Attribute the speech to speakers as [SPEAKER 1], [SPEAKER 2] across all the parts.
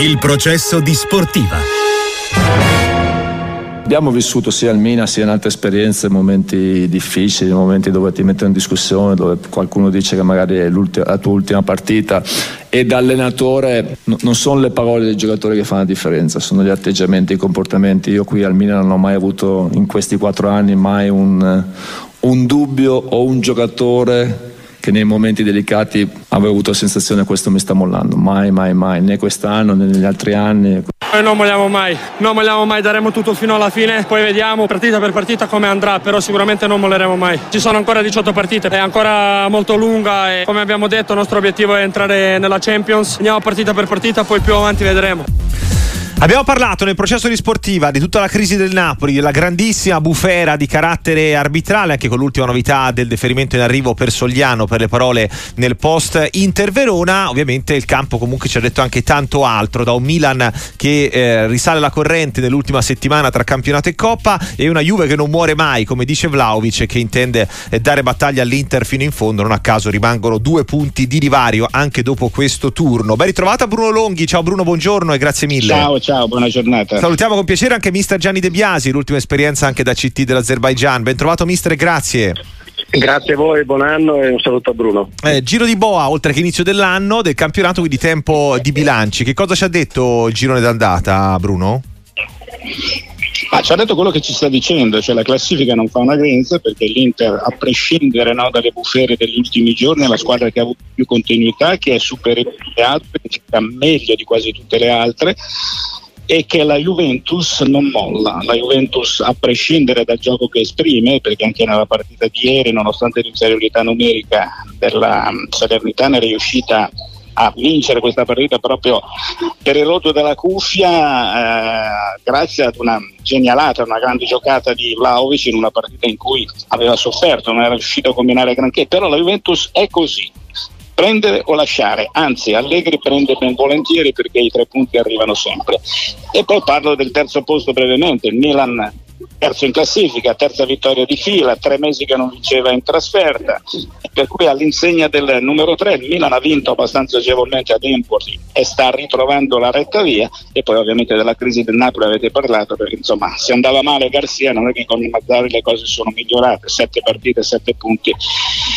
[SPEAKER 1] Il processo di sportiva.
[SPEAKER 2] Abbiamo vissuto sia al Mina sia in altre esperienze momenti difficili, momenti dove ti mettono in discussione, dove qualcuno dice che magari è la tua ultima partita e da allenatore non sono le parole dei giocatori che fanno la differenza, sono gli atteggiamenti, i comportamenti. Io qui al Mina non ho mai avuto in questi quattro anni mai un, un dubbio o un giocatore che nei momenti delicati avevo avuto la sensazione che questo mi sta mollando, mai, mai, mai, né quest'anno né negli altri anni.
[SPEAKER 3] Noi non molliamo mai, non molliamo mai, daremo tutto fino alla fine, poi vediamo partita per partita come andrà, però sicuramente non molleremo mai. Ci sono ancora 18 partite, è ancora molto lunga e come abbiamo detto il nostro obiettivo è entrare nella Champions, andiamo partita per partita, poi più avanti vedremo.
[SPEAKER 4] Abbiamo parlato nel processo di sportiva di tutta la crisi del Napoli, della grandissima bufera di carattere arbitrale, anche con l'ultima novità del deferimento in arrivo per Sogliano per le parole nel post Inter Verona. Ovviamente il campo comunque ci ha detto anche tanto altro, da un Milan che eh, risale la corrente nell'ultima settimana tra campionato e coppa e una Juve che non muore mai, come dice Vlaovic, che intende eh, dare battaglia all'Inter fino in fondo. Non a caso rimangono due punti di divario anche dopo questo turno. Ben ritrovata Bruno Longhi, ciao Bruno, buongiorno e grazie mille.
[SPEAKER 5] Ciao, ciao, buona giornata.
[SPEAKER 4] Salutiamo con piacere anche mister Gianni De Biasi, l'ultima esperienza anche da CT dell'Azerbaijan. Ben trovato mister, grazie.
[SPEAKER 6] Grazie a voi, buon anno e un saluto a Bruno.
[SPEAKER 4] Eh, giro di boa, oltre che inizio dell'anno, del campionato, quindi tempo di bilanci. Che cosa ci ha detto il girone d'andata, Bruno?
[SPEAKER 5] Ah, ci ha detto quello che ci sta dicendo, cioè la classifica non fa una grinza perché l'Inter, a prescindere no, dalle bufere degli ultimi giorni, è la squadra che ha avuto più continuità, che è superiore alle altre, che sta meglio di quasi tutte le altre e che la Juventus non molla. La Juventus, a prescindere dal gioco che esprime, perché anche nella partita di ieri, nonostante l'inferiorità numerica della Salernitana, è riuscita a vincere questa partita proprio per il rotto della cuffia eh, grazie ad una genialata, una grande giocata di Vlaovic in una partita in cui aveva sofferto, non era riuscito a combinare granché, però la Juventus è così, prendere o lasciare, anzi Allegri prende ben volentieri perché i tre punti arrivano sempre. E poi parlo del terzo posto brevemente, il Milan terzo in classifica, terza vittoria di fila, tre mesi che non vinceva in trasferta, per cui all'insegna del numero 3 il Milan ha vinto abbastanza agevolmente ad Empoli e sta ritrovando la retta via. E poi ovviamente della crisi del Napoli avete parlato perché insomma se andava male Garcia non è che con i Mazzari le cose sono migliorate, sette partite, sette punti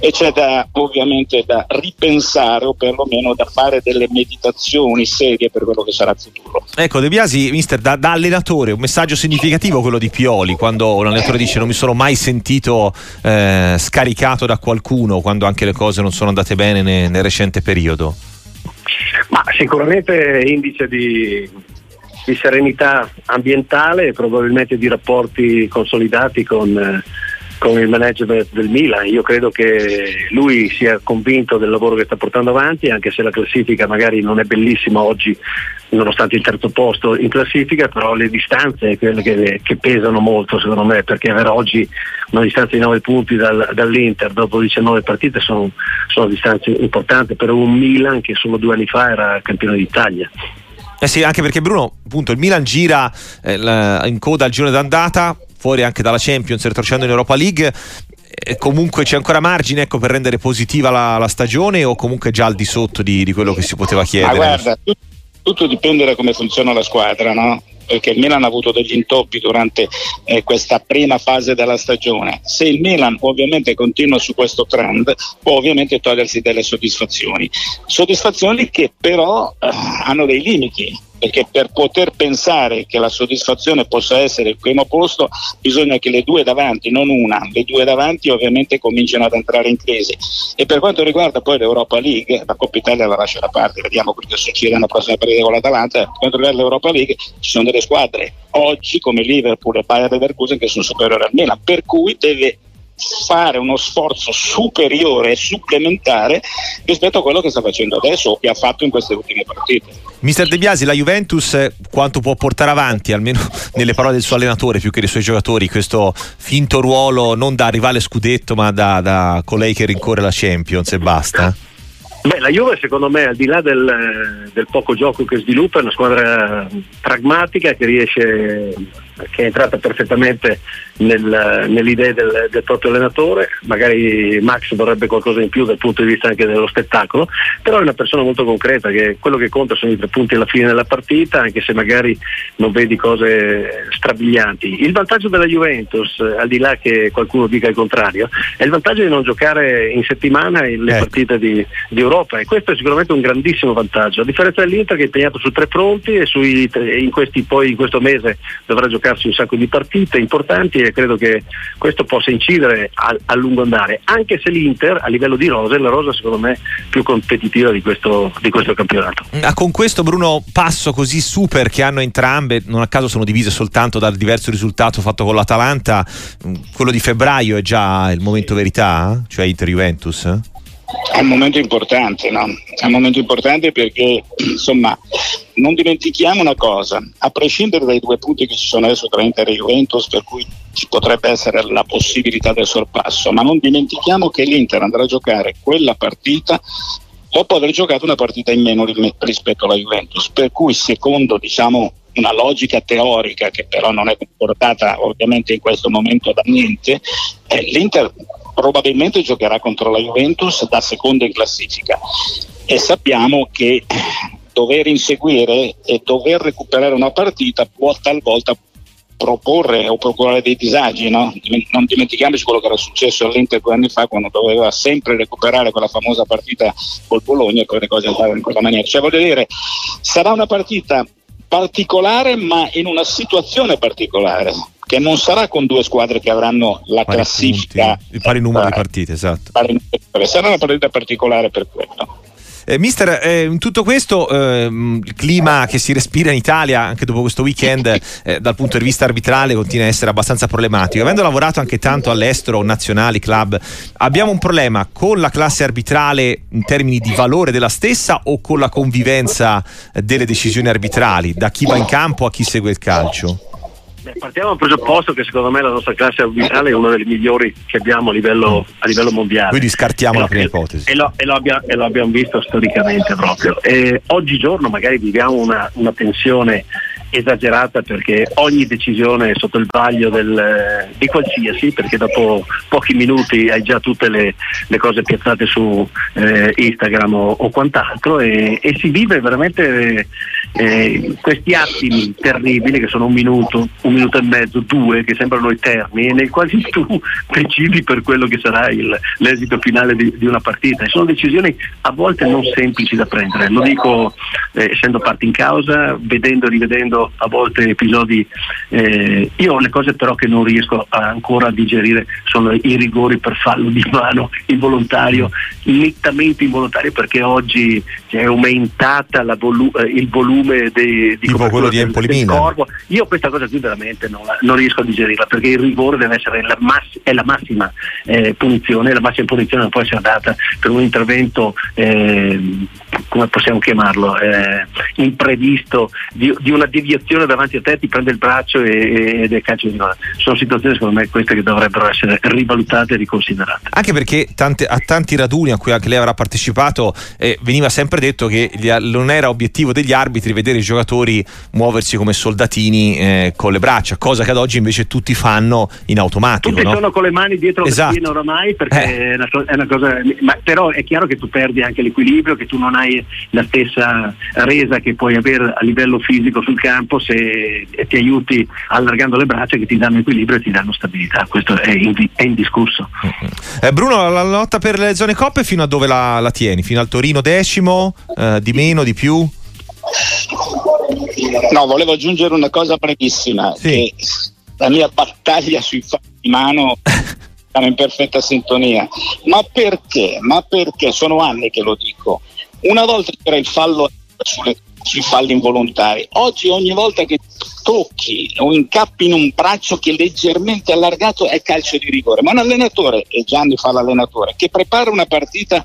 [SPEAKER 5] e c'è da ovviamente da ripensare o perlomeno da fare delle meditazioni serie per quello che sarà il futuro.
[SPEAKER 4] Ecco De Biasi, mister, da, da allenatore un messaggio significativo quello di Pioli Pioli, quando un allenatore dice non mi sono mai sentito eh, scaricato da qualcuno quando anche le cose non sono andate bene nel, nel recente periodo?
[SPEAKER 6] Ma sicuramente indice di, di, serenità ambientale e probabilmente di rapporti consolidati con, eh, con il management del Milan. Io credo che lui sia convinto del lavoro che sta portando avanti, anche se la classifica magari non è bellissima oggi, nonostante il terzo posto in classifica, però le distanze quelle che, che pesano molto secondo me, perché avere oggi una distanza di 9 punti dal, dall'Inter dopo 19 partite sono, sono distanze importanti per un Milan che solo due anni fa era campione d'Italia.
[SPEAKER 4] Eh sì, anche perché Bruno, appunto, il Milan gira eh, in coda al girone d'andata, fuori anche dalla Champions, retrocedendo in Europa League. E comunque c'è ancora margine ecco, per rendere positiva la, la, stagione o comunque già al di sotto di, di quello che si poteva chiedere?
[SPEAKER 5] Ma guarda, tutto, tutto dipende da come funziona la squadra, no? perché il Milan ha avuto degli intoppi durante eh, questa prima fase della stagione. Se il Milan ovviamente continua su questo trend, può ovviamente togliersi delle soddisfazioni. Soddisfazioni che però eh, hanno dei limiti perché per poter pensare che la soddisfazione possa essere il primo posto bisogna che le due davanti, non una, le due davanti ovviamente cominciano ad entrare in crisi. E per quanto riguarda poi l'Europa League, la Coppa Italia la lascio da parte, vediamo cosa succede nella prossima partita con l'Atalanta, per quanto riguarda l'Europa League ci sono delle squadre oggi come Liverpool e Bayern Leverkusen che sono superiori al Milan, per cui deve fare uno sforzo superiore e supplementare rispetto a quello che sta facendo adesso o che ha fatto in queste ultime partite.
[SPEAKER 4] Mister De Biasi, la Juventus eh, quanto può portare avanti, almeno nelle parole del suo allenatore più che dei suoi giocatori, questo finto ruolo non da rivale scudetto ma da, da colei che rincorre la Champions e basta?
[SPEAKER 6] Beh, la Juve secondo me al di là del, del, poco gioco che sviluppa è una squadra pragmatica che riesce che è entrata perfettamente nel, nell'idea del, del, proprio allenatore, magari Max vorrebbe qualcosa in più dal punto di vista anche dello spettacolo, però è una persona molto concreta che quello che conta sono i tre punti alla fine della partita, anche se magari non vedi cose strabilianti. Il vantaggio della Juventus, al di là che qualcuno dica il contrario, è il vantaggio di non giocare in settimana le ecco. partite di, di, Europa e questo è sicuramente un grandissimo vantaggio, a differenza dell'Inter che è impegnato su tre fronti e sui, in, questi, poi, in questo mese dovrà giocarsi un sacco di partite importanti e credo che questo possa incidere a, a lungo andare, anche se l'Inter a livello di rosa è la rosa secondo me più competitiva di questo, di questo campionato.
[SPEAKER 4] Ah, con questo Bruno passo così super che hanno entrambe, non a caso sono divise soltanto dal diverso risultato fatto con l'Atalanta, mm, quello di febbraio è già il momento verità, cioè Inter-Juventus?
[SPEAKER 5] È un momento importante, no? È un momento importante perché, insomma, non dimentichiamo una cosa, a prescindere dai due punti che ci sono adesso tra Inter e Juventus, per cui ci potrebbe essere la possibilità del sorpasso, ma non dimentichiamo che l'Inter andrà a giocare quella partita dopo aver giocato una partita in meno rispetto alla Juventus, per cui secondo diciamo, una logica teorica che però non è comportata ovviamente in questo momento da niente, eh, l'Inter probabilmente giocherà contro la Juventus da seconda in classifica e sappiamo che dover inseguire e dover recuperare una partita può talvolta proporre o procurare dei disagi, no? non dimentichiamoci quello che era successo all'Inter due anni fa quando doveva sempre recuperare quella famosa partita col Bologna e poi cose andavano in quella maniera. Cioè voglio dire, sarà una partita particolare ma in una situazione particolare che non sarà con due squadre che avranno la pari classifica
[SPEAKER 4] punti, il pari numero di partite esatto
[SPEAKER 5] sarà una partita particolare per quello
[SPEAKER 4] eh, mister, eh, in tutto questo eh, il clima che si respira in Italia anche dopo questo weekend eh, dal punto di vista arbitrale continua a essere abbastanza problematico. Avendo lavorato anche tanto all'estero, nazionali, club, abbiamo un problema con la classe arbitrale in termini di valore della stessa o con la convivenza delle decisioni arbitrali, da chi va in campo a chi segue il calcio?
[SPEAKER 6] Beh, partiamo dal presupposto che secondo me la nostra classe arbitrale è una delle migliori che abbiamo a livello, a livello mondiale.
[SPEAKER 4] Quindi scartiamo
[SPEAKER 6] e
[SPEAKER 4] la prima ipotesi.
[SPEAKER 6] E lo, e, lo abbia, e lo, abbiamo visto storicamente proprio. E oggigiorno magari viviamo una, una tensione esagerata perché ogni decisione è sotto il vaglio del, di qualsiasi, perché dopo pochi minuti hai già tutte le, le cose piazzate su eh, Instagram o, o quant'altro e, e, si vive veramente eh, questi attimi terribili che sono un minuto, un minuto e mezzo, due, che sembrano eterni e nei quali tu decidi per quello che sarà il, l'esito finale di, di, una partita. E sono decisioni a volte non semplici da prendere, lo dico eh, essendo parte in causa, vedendo e rivedendo a volte episodi. Eh, io le cose però che non riesco ancora a digerire sono i rigori per fallo di mano involontario, nettamente involontario perché oggi è aumentata volu- eh, il volume dei,
[SPEAKER 4] di tipo quello di Empoli del corpo.
[SPEAKER 6] Io questa cosa qui veramente non, non, riesco a digerirla perché il rigore deve essere la, mass- è la massima eh, punizione, la massima punizione non può essere data per un intervento eh, come possiamo chiamarlo, eh, imprevisto di, di, una deviazione davanti a te, ti prende il braccio e, ed è calcio di gola. Sono situazioni secondo me queste che dovrebbero essere rivalutate e riconsiderate.
[SPEAKER 4] Anche perché tante, a tanti raduni a cui anche lei avrà partecipato eh, veniva sempre detto che non era obiettivo degli arbitri vedere i giocatori muoversi come soldatini eh, con le braccia, cosa che ad oggi invece tutti fanno in automatico.
[SPEAKER 6] Tutti
[SPEAKER 4] no?
[SPEAKER 6] sono con le mani dietro esatto. schiena oramai perché eh. è, una, è, una, cosa, ma però è chiaro che tu perdi anche l'equilibrio, che tu non hai la stessa resa che puoi avere a livello fisico sul campo se ti aiuti allargando le braccia che ti danno equilibrio e ti danno stabilità, questo è, è indiscusso.
[SPEAKER 4] Eh, Bruno, la lotta per le zone coppe fino a dove la, la tieni? Fino al Torino decimo? Eh, di meno, di più?
[SPEAKER 5] No, volevo aggiungere una cosa brevissima, sì. la mia battaglia sui fatti di mano siamo in perfetta sintonia. Ma perché? Ma perché? Sono anni che lo dico. Una volta c'era il fallo sulle, sui falli involontari, oggi ogni volta che tocchi o incappi in un braccio che è leggermente allargato è calcio di rigore. Ma un allenatore, e Gianni fa l'allenatore, che prepara una partita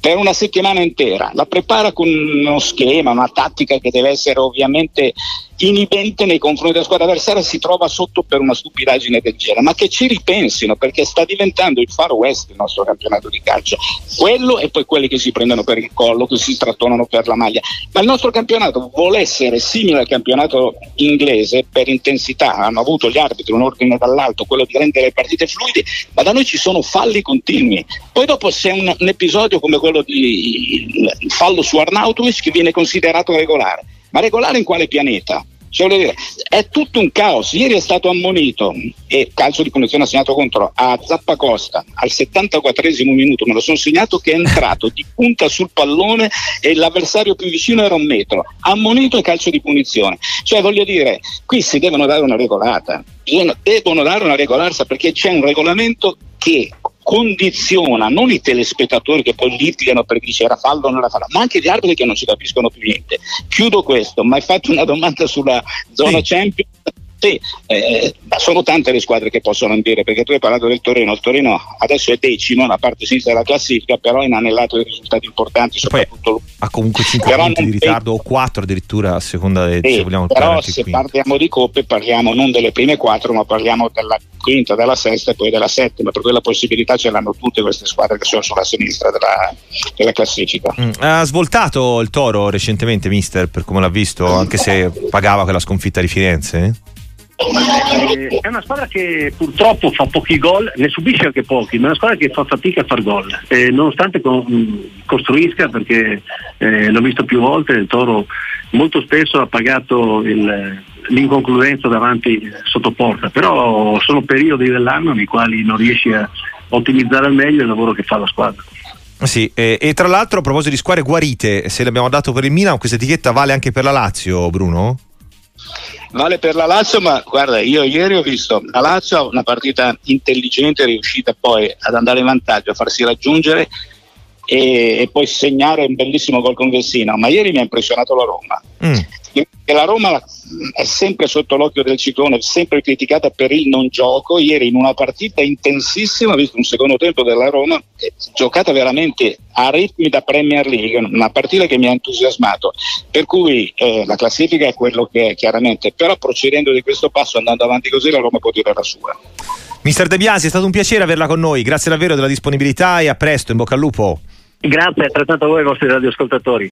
[SPEAKER 5] per una settimana intera, la prepara con uno schema, una tattica che deve essere ovviamente inibente nei confronti della squadra avversaria si trova sotto per una stupidaggine del genere, ma che ci ripensino perché sta diventando il far west il nostro campionato di calcio, quello e poi quelli che si prendono per il collo, che si strattonano per la maglia, ma il nostro campionato vuole essere simile al campionato inglese per intensità, hanno avuto gli arbitri un ordine dall'alto, quello di rendere le partite fluide, ma da noi ci sono falli continui, poi dopo se un, un episodio come quello di il fallo su Arnautovic che viene considerato regolare, ma regolare in quale pianeta? Cioè, dire, è tutto un caos. Ieri è stato ammonito e calcio di punizione assegnato contro a Zappacosta al 74 minuto. Me lo sono segnato che è entrato di punta sul pallone e l'avversario più vicino era un metro. Ammonito e calcio di punizione. Cioè, voglio dire, qui si devono dare una regolata. Devono dare una regolarsa perché c'è un regolamento che condiziona non i telespettatori che poi litigano perché dice era fallo o non era fallo, ma anche gli arbitri che non ci capiscono più niente. Chiudo questo, ma hai fatto una domanda sulla zona sì. Champions sì, eh, sono tante le squadre che possono andare perché tu hai parlato del Torino, il Torino adesso è decimo nella parte sinistra della classifica, però è inanellato dei risultati importanti, soprattutto
[SPEAKER 4] ha comunque 5 però punti di ritardo o 4 addirittura a seconda di
[SPEAKER 5] sì, se vogliamo Però se quinto. parliamo di coppe parliamo non delle prime 4, ma parliamo della quinta, della sesta e poi della settima, per cui la possibilità ce l'hanno tutte queste squadre che sono sulla sinistra della, della classifica.
[SPEAKER 4] Mm, ha svoltato il Toro recentemente, mister, per come l'ha visto, anche se pagava quella sconfitta di Firenze? Eh?
[SPEAKER 6] È una squadra che purtroppo fa pochi gol, ne subisce anche pochi, ma è una squadra che fa fatica a far gol, eh, nonostante con, costruisca, perché eh, l'ho visto più volte, il Toro molto spesso ha pagato il, l'inconcludenza davanti sotto porta, però sono periodi dell'anno nei quali non riesci a ottimizzare al meglio il lavoro che fa la squadra.
[SPEAKER 4] Sì, e, e tra l'altro a proposito di squadre guarite, se l'abbiamo dato per il Milan, questa etichetta vale anche per la Lazio, Bruno?
[SPEAKER 5] Vale per la Lazio, ma guarda, io ieri ho visto la Lazio una partita intelligente, riuscita poi ad andare in vantaggio, a farsi raggiungere e, e poi segnare un bellissimo gol con Vessina. Ma ieri mi ha impressionato la Roma. Mm e la Roma è sempre sotto l'occhio del ciclone, sempre criticata per il non gioco. Ieri in una partita intensissima, visto un secondo tempo della Roma, giocata veramente a ritmi da Premier League, una partita che mi ha entusiasmato. Per cui eh, la classifica è quello che è chiaramente, però procedendo di questo passo, andando avanti così, la Roma può dire la sua.
[SPEAKER 4] Mister De Biasi, è stato un piacere averla con noi, grazie davvero della disponibilità e a presto, in bocca al lupo.
[SPEAKER 6] Grazie, altrettanto a voi e ai vostri radioascoltatori.